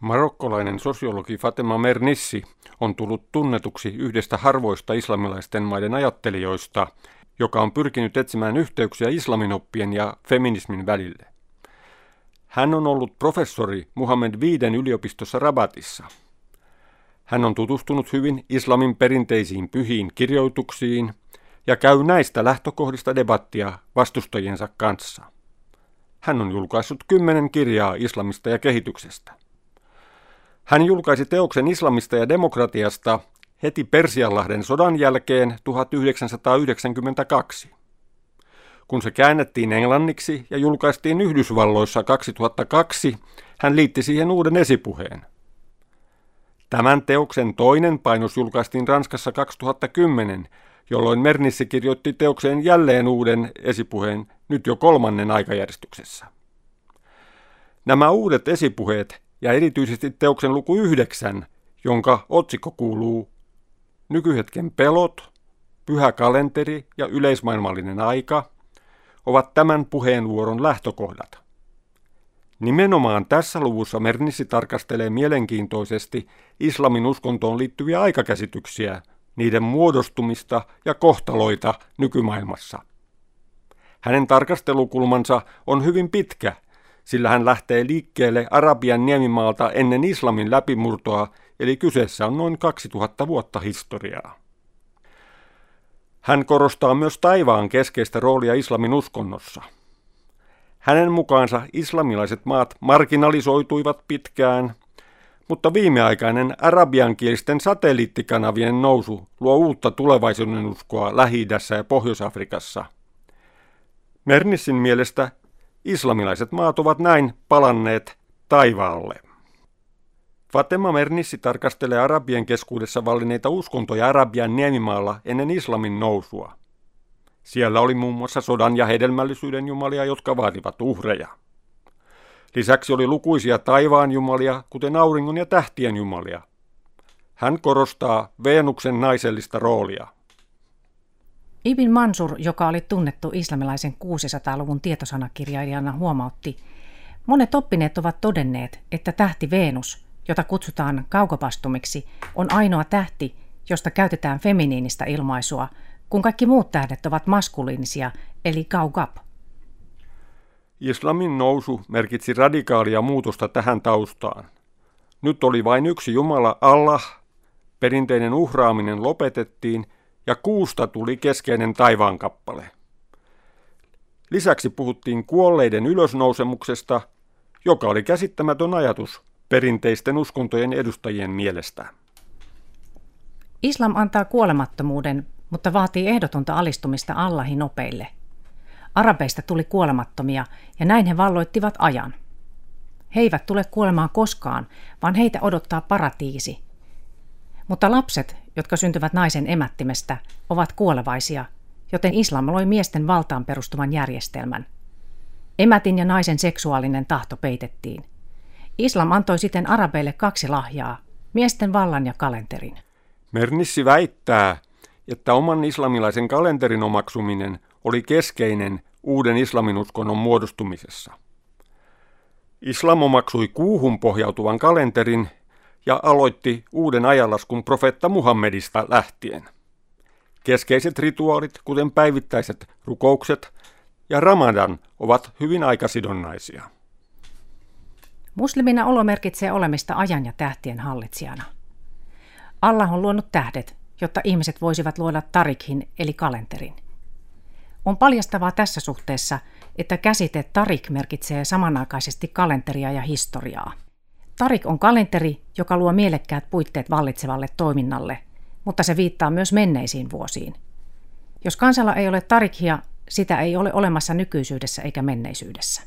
Marokkolainen sosiologi Fatema Mernissi on tullut tunnetuksi yhdestä harvoista islamilaisten maiden ajattelijoista, joka on pyrkinyt etsimään yhteyksiä islaminoppien ja feminismin välille. Hän on ollut professori Muhammed Viiden yliopistossa Rabatissa. Hän on tutustunut hyvin islamin perinteisiin pyhiin kirjoituksiin ja käy näistä lähtökohdista debattia vastustajiensa kanssa. Hän on julkaissut kymmenen kirjaa islamista ja kehityksestä. Hän julkaisi teoksen islamista ja demokratiasta heti Persianlahden sodan jälkeen 1992. Kun se käännettiin englanniksi ja julkaistiin Yhdysvalloissa 2002, hän liitti siihen uuden esipuheen. Tämän teoksen toinen painos julkaistiin Ranskassa 2010, jolloin Mernissi kirjoitti teokseen jälleen uuden esipuheen, nyt jo kolmannen aikajärjestyksessä. Nämä uudet esipuheet ja erityisesti teoksen luku yhdeksän, jonka otsikko kuuluu Nykyhetken pelot, pyhä kalenteri ja yleismaailmallinen aika ovat tämän puheenvuoron lähtökohdat. Nimenomaan tässä luvussa Mernissi tarkastelee mielenkiintoisesti islamin uskontoon liittyviä aikakäsityksiä, niiden muodostumista ja kohtaloita nykymaailmassa. Hänen tarkastelukulmansa on hyvin pitkä – sillä hän lähtee liikkeelle Arabian niemimaalta ennen islamin läpimurtoa, eli kyseessä on noin 2000 vuotta historiaa. Hän korostaa myös taivaan keskeistä roolia islamin uskonnossa. Hänen mukaansa islamilaiset maat marginalisoituivat pitkään, mutta viimeaikainen arabiankielisten satelliittikanavien nousu luo uutta tulevaisuuden uskoa lähi ja Pohjois-Afrikassa. Mernissin mielestä Islamilaiset maat ovat näin palanneet taivaalle. Fatema Mernissi tarkastelee arabien keskuudessa vallineita uskontoja Arabian niemimaalla ennen islamin nousua. Siellä oli muun muassa sodan ja hedelmällisyyden jumalia, jotka vaativat uhreja. Lisäksi oli lukuisia taivaan jumalia, kuten auringon ja tähtien jumalia. Hän korostaa Veenuksen naisellista roolia – Ibn Mansur, joka oli tunnettu islamilaisen 600-luvun tietosanakirjailijana, huomautti, monet oppineet ovat todenneet, että tähti Venus, jota kutsutaan kaukopastumiksi, on ainoa tähti, josta käytetään feminiinistä ilmaisua, kun kaikki muut tähdet ovat maskuliinisia, eli kaukap. Islamin nousu merkitsi radikaalia muutosta tähän taustaan. Nyt oli vain yksi Jumala Allah, perinteinen uhraaminen lopetettiin – ja kuusta tuli keskeinen taivaankappale. Lisäksi puhuttiin kuolleiden ylösnousemuksesta, joka oli käsittämätön ajatus perinteisten uskontojen edustajien mielestä. Islam antaa kuolemattomuuden, mutta vaatii ehdotonta alistumista Allahin opeille. Arabeista tuli kuolemattomia ja näin he valloittivat ajan. He eivät tule kuolemaan koskaan, vaan heitä odottaa paratiisi – mutta lapset, jotka syntyvät naisen emättimestä, ovat kuolevaisia, joten islam loi miesten valtaan perustuvan järjestelmän. Emätin ja naisen seksuaalinen tahto peitettiin. Islam antoi siten arabeille kaksi lahjaa, miesten vallan ja kalenterin. Mernissi väittää, että oman islamilaisen kalenterin omaksuminen oli keskeinen uuden islaminuskonnon muodostumisessa. Islam omaksui kuuhun pohjautuvan kalenterin, ja aloitti uuden ajanlaskun profeetta Muhammedista lähtien. Keskeiset rituaalit, kuten päivittäiset rukoukset ja Ramadan, ovat hyvin aikasidonnaisia. Muslimina olo merkitsee olemista ajan ja tähtien hallitsijana. Allah on luonut tähdet, jotta ihmiset voisivat luoda tarikhin eli kalenterin. On paljastavaa tässä suhteessa, että käsite tarik merkitsee samanaikaisesti kalenteria ja historiaa. Tarik on kalenteri, joka luo mielekkäät puitteet vallitsevalle toiminnalle, mutta se viittaa myös menneisiin vuosiin. Jos kansalla ei ole tarikhia, sitä ei ole olemassa nykyisyydessä eikä menneisyydessä.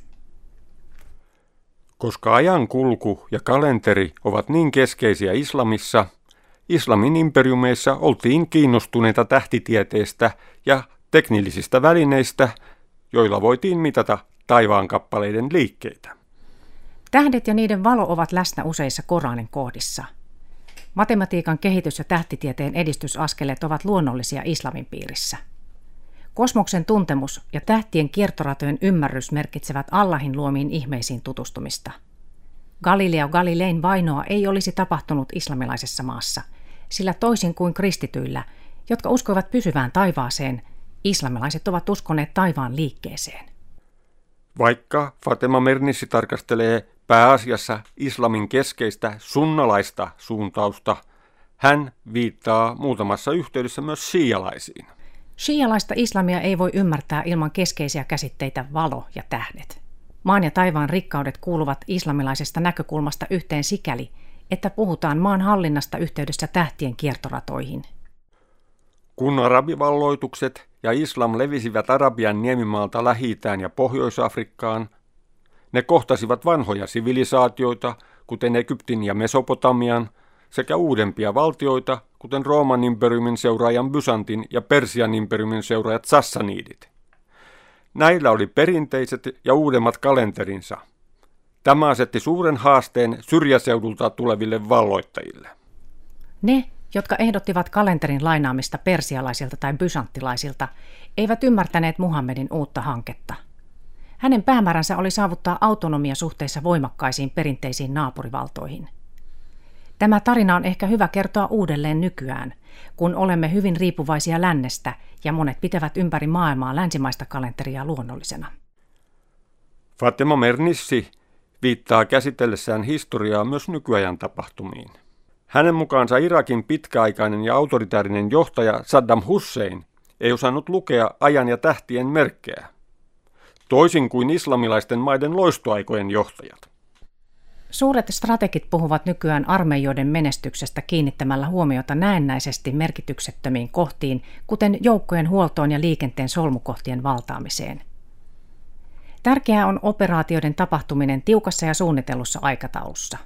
Koska ajan kulku ja kalenteri ovat niin keskeisiä islamissa, islamin imperiumeissa oltiin kiinnostuneita tähtitieteestä ja teknillisistä välineistä, joilla voitiin mitata taivaankappaleiden liikkeitä. Tähdet ja niiden valo ovat läsnä useissa Koranin kohdissa. Matematiikan kehitys ja tähtitieteen edistysaskeleet ovat luonnollisia islamin piirissä. Kosmoksen tuntemus ja tähtien kiertoratojen ymmärrys merkitsevät Allahin luomiin ihmeisiin tutustumista. Galileo Galilein vainoa ei olisi tapahtunut islamilaisessa maassa, sillä toisin kuin kristityillä, jotka uskoivat pysyvään taivaaseen, islamilaiset ovat uskoneet taivaan liikkeeseen. Vaikka Fatema Mernissi tarkastelee pääasiassa islamin keskeistä sunnalaista suuntausta, hän viittaa muutamassa yhteydessä myös shialaisiin. Shialaista islamia ei voi ymmärtää ilman keskeisiä käsitteitä valo ja tähdet. Maan ja taivaan rikkaudet kuuluvat islamilaisesta näkökulmasta yhteen sikäli, että puhutaan maan hallinnasta yhteydessä tähtien kiertoratoihin. Kun arabivalloitukset ja islam levisivät Arabian niemimaalta lähi ja Pohjois-Afrikkaan, ne kohtasivat vanhoja sivilisaatioita, kuten Egyptin ja Mesopotamian, sekä uudempia valtioita, kuten Rooman imperiumin seuraajan Byzantin ja Persian imperiumin seuraajat Sassanidit. Näillä oli perinteiset ja uudemmat kalenterinsa. Tämä asetti suuren haasteen syrjäseudulta tuleville valloittajille. Ne, jotka ehdottivat kalenterin lainaamista persialaisilta tai bysanttilaisilta, eivät ymmärtäneet Muhammedin uutta hanketta. Hänen päämääränsä oli saavuttaa autonomia suhteessa voimakkaisiin perinteisiin naapurivaltoihin. Tämä tarina on ehkä hyvä kertoa uudelleen nykyään, kun olemme hyvin riippuvaisia lännestä ja monet pitävät ympäri maailmaa länsimaista kalenteria luonnollisena. Fatima Mernissi viittaa käsitellessään historiaa myös nykyajan tapahtumiin. Hänen mukaansa Irakin pitkäaikainen ja autoritäärinen johtaja Saddam Hussein ei osannut lukea ajan ja tähtien merkkejä, toisin kuin islamilaisten maiden loistoaikojen johtajat. Suuret strategit puhuvat nykyään armeijoiden menestyksestä kiinnittämällä huomiota näennäisesti merkityksettömiin kohtiin, kuten joukkojen huoltoon ja liikenteen solmukohtien valtaamiseen. Tärkeää on operaatioiden tapahtuminen tiukassa ja suunnitellussa aikataulussa.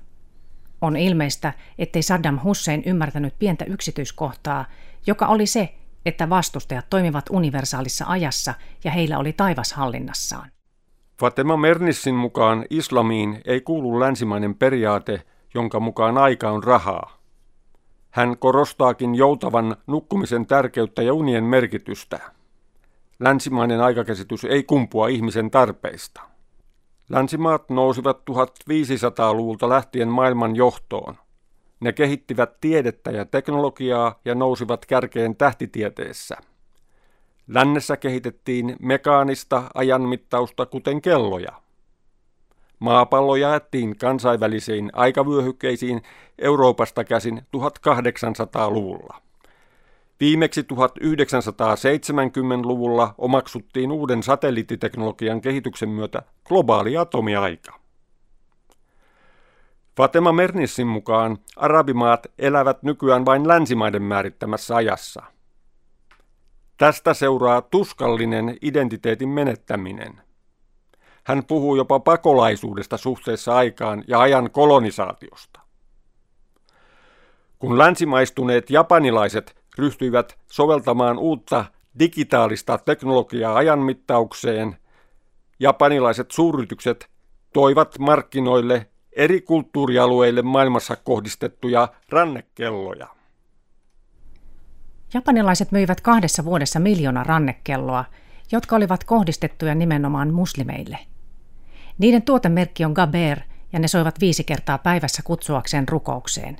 On ilmeistä, ettei Saddam Hussein ymmärtänyt pientä yksityiskohtaa, joka oli se, että vastustajat toimivat universaalissa ajassa ja heillä oli taivas hallinnassaan. Fatema Mernissin mukaan islamiin ei kuulu länsimainen periaate, jonka mukaan aika on rahaa. Hän korostaakin joutavan nukkumisen tärkeyttä ja unien merkitystä. Länsimainen aikakäsitys ei kumpua ihmisen tarpeista. Länsimaat nousivat 1500-luvulta lähtien maailman johtoon. Ne kehittivät tiedettä ja teknologiaa ja nousivat kärkeen tähtitieteessä. Lännessä kehitettiin mekaanista ajanmittausta kuten kelloja. Maapallo jaettiin kansainvälisiin aikavyöhykkeisiin Euroopasta käsin 1800-luvulla. Viimeksi 1970-luvulla omaksuttiin uuden satelliittiteknologian kehityksen myötä globaali atomiaika. Fatema Mernissin mukaan arabimaat elävät nykyään vain länsimaiden määrittämässä ajassa – Tästä seuraa tuskallinen identiteetin menettäminen. Hän puhuu jopa pakolaisuudesta suhteessa aikaan ja ajan kolonisaatiosta. Kun länsimaistuneet japanilaiset ryhtyivät soveltamaan uutta digitaalista teknologiaa ajanmittaukseen, japanilaiset suuryritykset toivat markkinoille eri kulttuurialueille maailmassa kohdistettuja rannekelloja. Japanilaiset myivät kahdessa vuodessa miljoona rannekelloa, jotka olivat kohdistettuja nimenomaan muslimeille. Niiden tuotemerkki on Gaber ja ne soivat viisi kertaa päivässä kutsuakseen rukoukseen.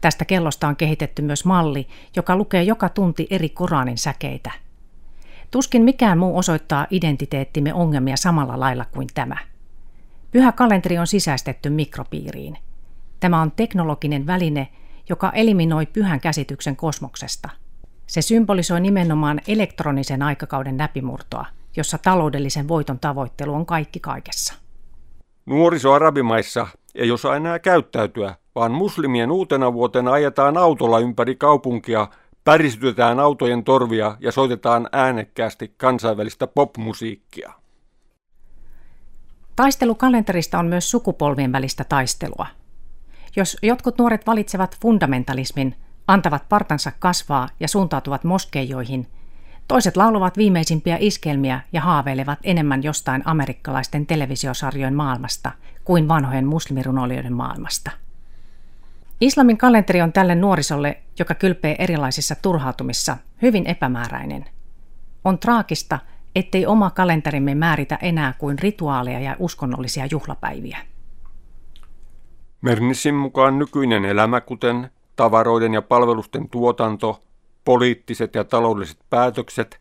Tästä kellosta on kehitetty myös malli, joka lukee joka tunti eri Koranin säkeitä. Tuskin mikään muu osoittaa identiteettimme ongelmia samalla lailla kuin tämä. Pyhä kalenteri on sisäistetty mikropiiriin. Tämä on teknologinen väline, joka eliminoi pyhän käsityksen kosmoksesta – se symbolisoi nimenomaan elektronisen aikakauden läpimurtoa, jossa taloudellisen voiton tavoittelu on kaikki kaikessa. Nuoriso arabimaissa ei osaa enää käyttäytyä, vaan muslimien uutena vuotena ajetaan autolla ympäri kaupunkia, päristytetään autojen torvia ja soitetaan äänekkäästi kansainvälistä popmusiikkia. Taistelukalenterista on myös sukupolvien välistä taistelua. Jos jotkut nuoret valitsevat fundamentalismin, antavat partansa kasvaa ja suuntautuvat moskeijoihin. Toiset laulavat viimeisimpiä iskelmiä ja haaveilevat enemmän jostain amerikkalaisten televisiosarjojen maailmasta kuin vanhojen muslimirunoilijoiden maailmasta. Islamin kalenteri on tälle nuorisolle, joka kylpee erilaisissa turhautumissa, hyvin epämääräinen. On traagista, ettei oma kalenterimme määritä enää kuin rituaaleja ja uskonnollisia juhlapäiviä. Mernissin mukaan nykyinen elämä, kuten tavaroiden ja palvelusten tuotanto, poliittiset ja taloudelliset päätökset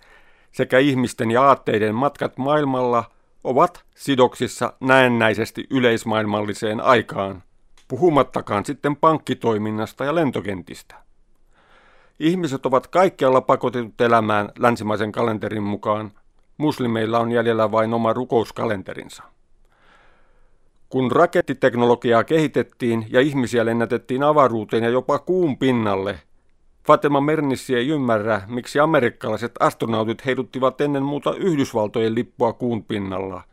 sekä ihmisten ja aatteiden matkat maailmalla ovat sidoksissa näennäisesti yleismaailmalliseen aikaan, puhumattakaan sitten pankkitoiminnasta ja lentokentistä. Ihmiset ovat kaikkialla pakotetut elämään länsimaisen kalenterin mukaan. Muslimeilla on jäljellä vain oma rukouskalenterinsa. Kun rakettiteknologiaa kehitettiin ja ihmisiä lennätettiin avaruuteen ja jopa kuun pinnalle, Fatema Mernissi ei ymmärrä, miksi amerikkalaiset astronautit heiduttivat ennen muuta Yhdysvaltojen lippua kuun pinnalla.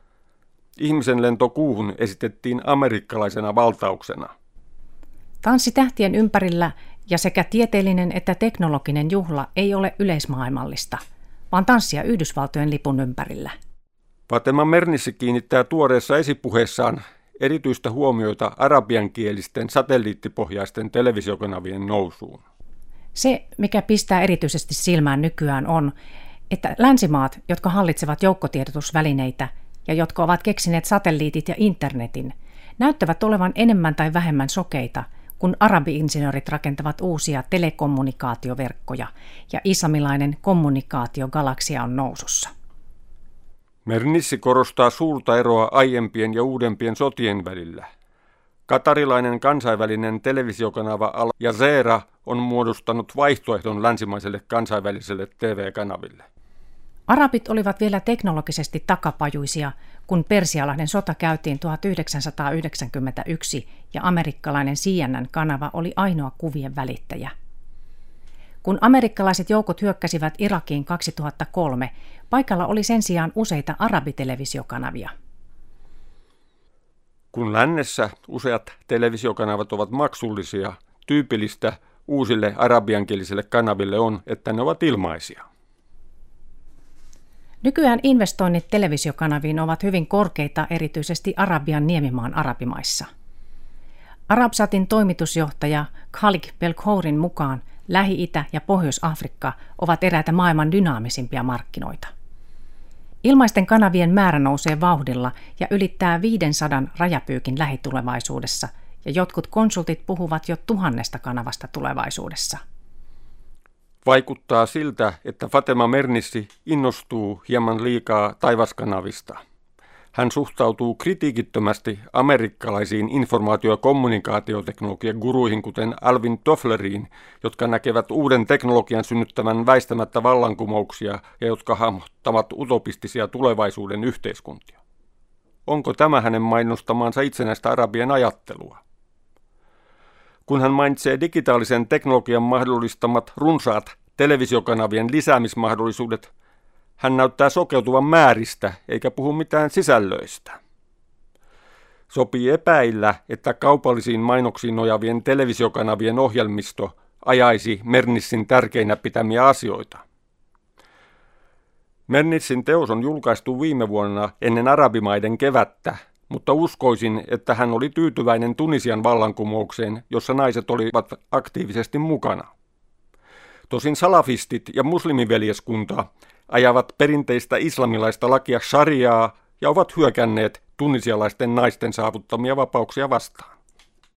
Ihmisen lento kuuhun esitettiin amerikkalaisena valtauksena. Tanssi tähtien ympärillä ja sekä tieteellinen että teknologinen juhla ei ole yleismaailmallista, vaan tanssia Yhdysvaltojen lipun ympärillä. Fatema Mernissi kiinnittää tuoreessa esipuheessaan erityistä huomioita arabiankielisten satelliittipohjaisten televisiokanavien nousuun. Se, mikä pistää erityisesti silmään nykyään on, että länsimaat, jotka hallitsevat joukkotiedotusvälineitä ja jotka ovat keksineet satelliitit ja internetin, näyttävät olevan enemmän tai vähemmän sokeita, kun arabi-insinöörit rakentavat uusia telekommunikaatioverkkoja ja islamilainen kommunikaatiogalaksia on nousussa. Mernissi korostaa suurta eroa aiempien ja uudempien sotien välillä. Katarilainen kansainvälinen televisiokanava Al Jazeera on muodostanut vaihtoehdon länsimaiselle kansainväliselle TV-kanaville. Arabit olivat vielä teknologisesti takapajuisia, kun Persialahden sota käytiin 1991 ja amerikkalainen CNN-kanava oli ainoa kuvien välittäjä. Kun amerikkalaiset joukot hyökkäsivät Irakiin 2003, paikalla oli sen sijaan useita arabitelevisiokanavia. Kun lännessä useat televisiokanavat ovat maksullisia, tyypillistä uusille arabiankielisille kanaville on, että ne ovat ilmaisia. Nykyään investoinnit televisiokanaviin ovat hyvin korkeita erityisesti Arabian niemimaan arabimaissa. Arabsatin toimitusjohtaja Khalik Belkhourin mukaan Lähi-Itä ja Pohjois-Afrikka ovat eräitä maailman dynaamisimpia markkinoita. Ilmaisten kanavien määrä nousee vauhdilla ja ylittää 500 rajapyykin lähitulevaisuudessa, ja jotkut konsultit puhuvat jo tuhannesta kanavasta tulevaisuudessa. Vaikuttaa siltä, että Fatema Mernissi innostuu hieman liikaa taivaskanavista. Hän suhtautuu kritiikittömästi amerikkalaisiin informaatio- ja kommunikaatioteknologian guruihin, kuten Alvin Toffleriin, jotka näkevät uuden teknologian synnyttävän väistämättä vallankumouksia ja jotka hahmottavat utopistisia tulevaisuuden yhteiskuntia. Onko tämä hänen mainostamansa itsenäistä arabien ajattelua? Kun hän mainitsee digitaalisen teknologian mahdollistamat runsaat televisiokanavien lisäämismahdollisuudet, hän näyttää sokeutuvan määristä eikä puhu mitään sisällöistä. Sopii epäillä, että kaupallisiin mainoksiin nojavien televisiokanavien ohjelmisto ajaisi Mernissin tärkeinä pitämiä asioita. Mernissin teos on julkaistu viime vuonna ennen arabimaiden kevättä, mutta uskoisin, että hän oli tyytyväinen Tunisian vallankumoukseen, jossa naiset olivat aktiivisesti mukana. Tosin salafistit ja muslimiveljeskunta ajavat perinteistä islamilaista lakia shariaa ja ovat hyökänneet tunnisialaisten naisten saavuttamia vapauksia vastaan.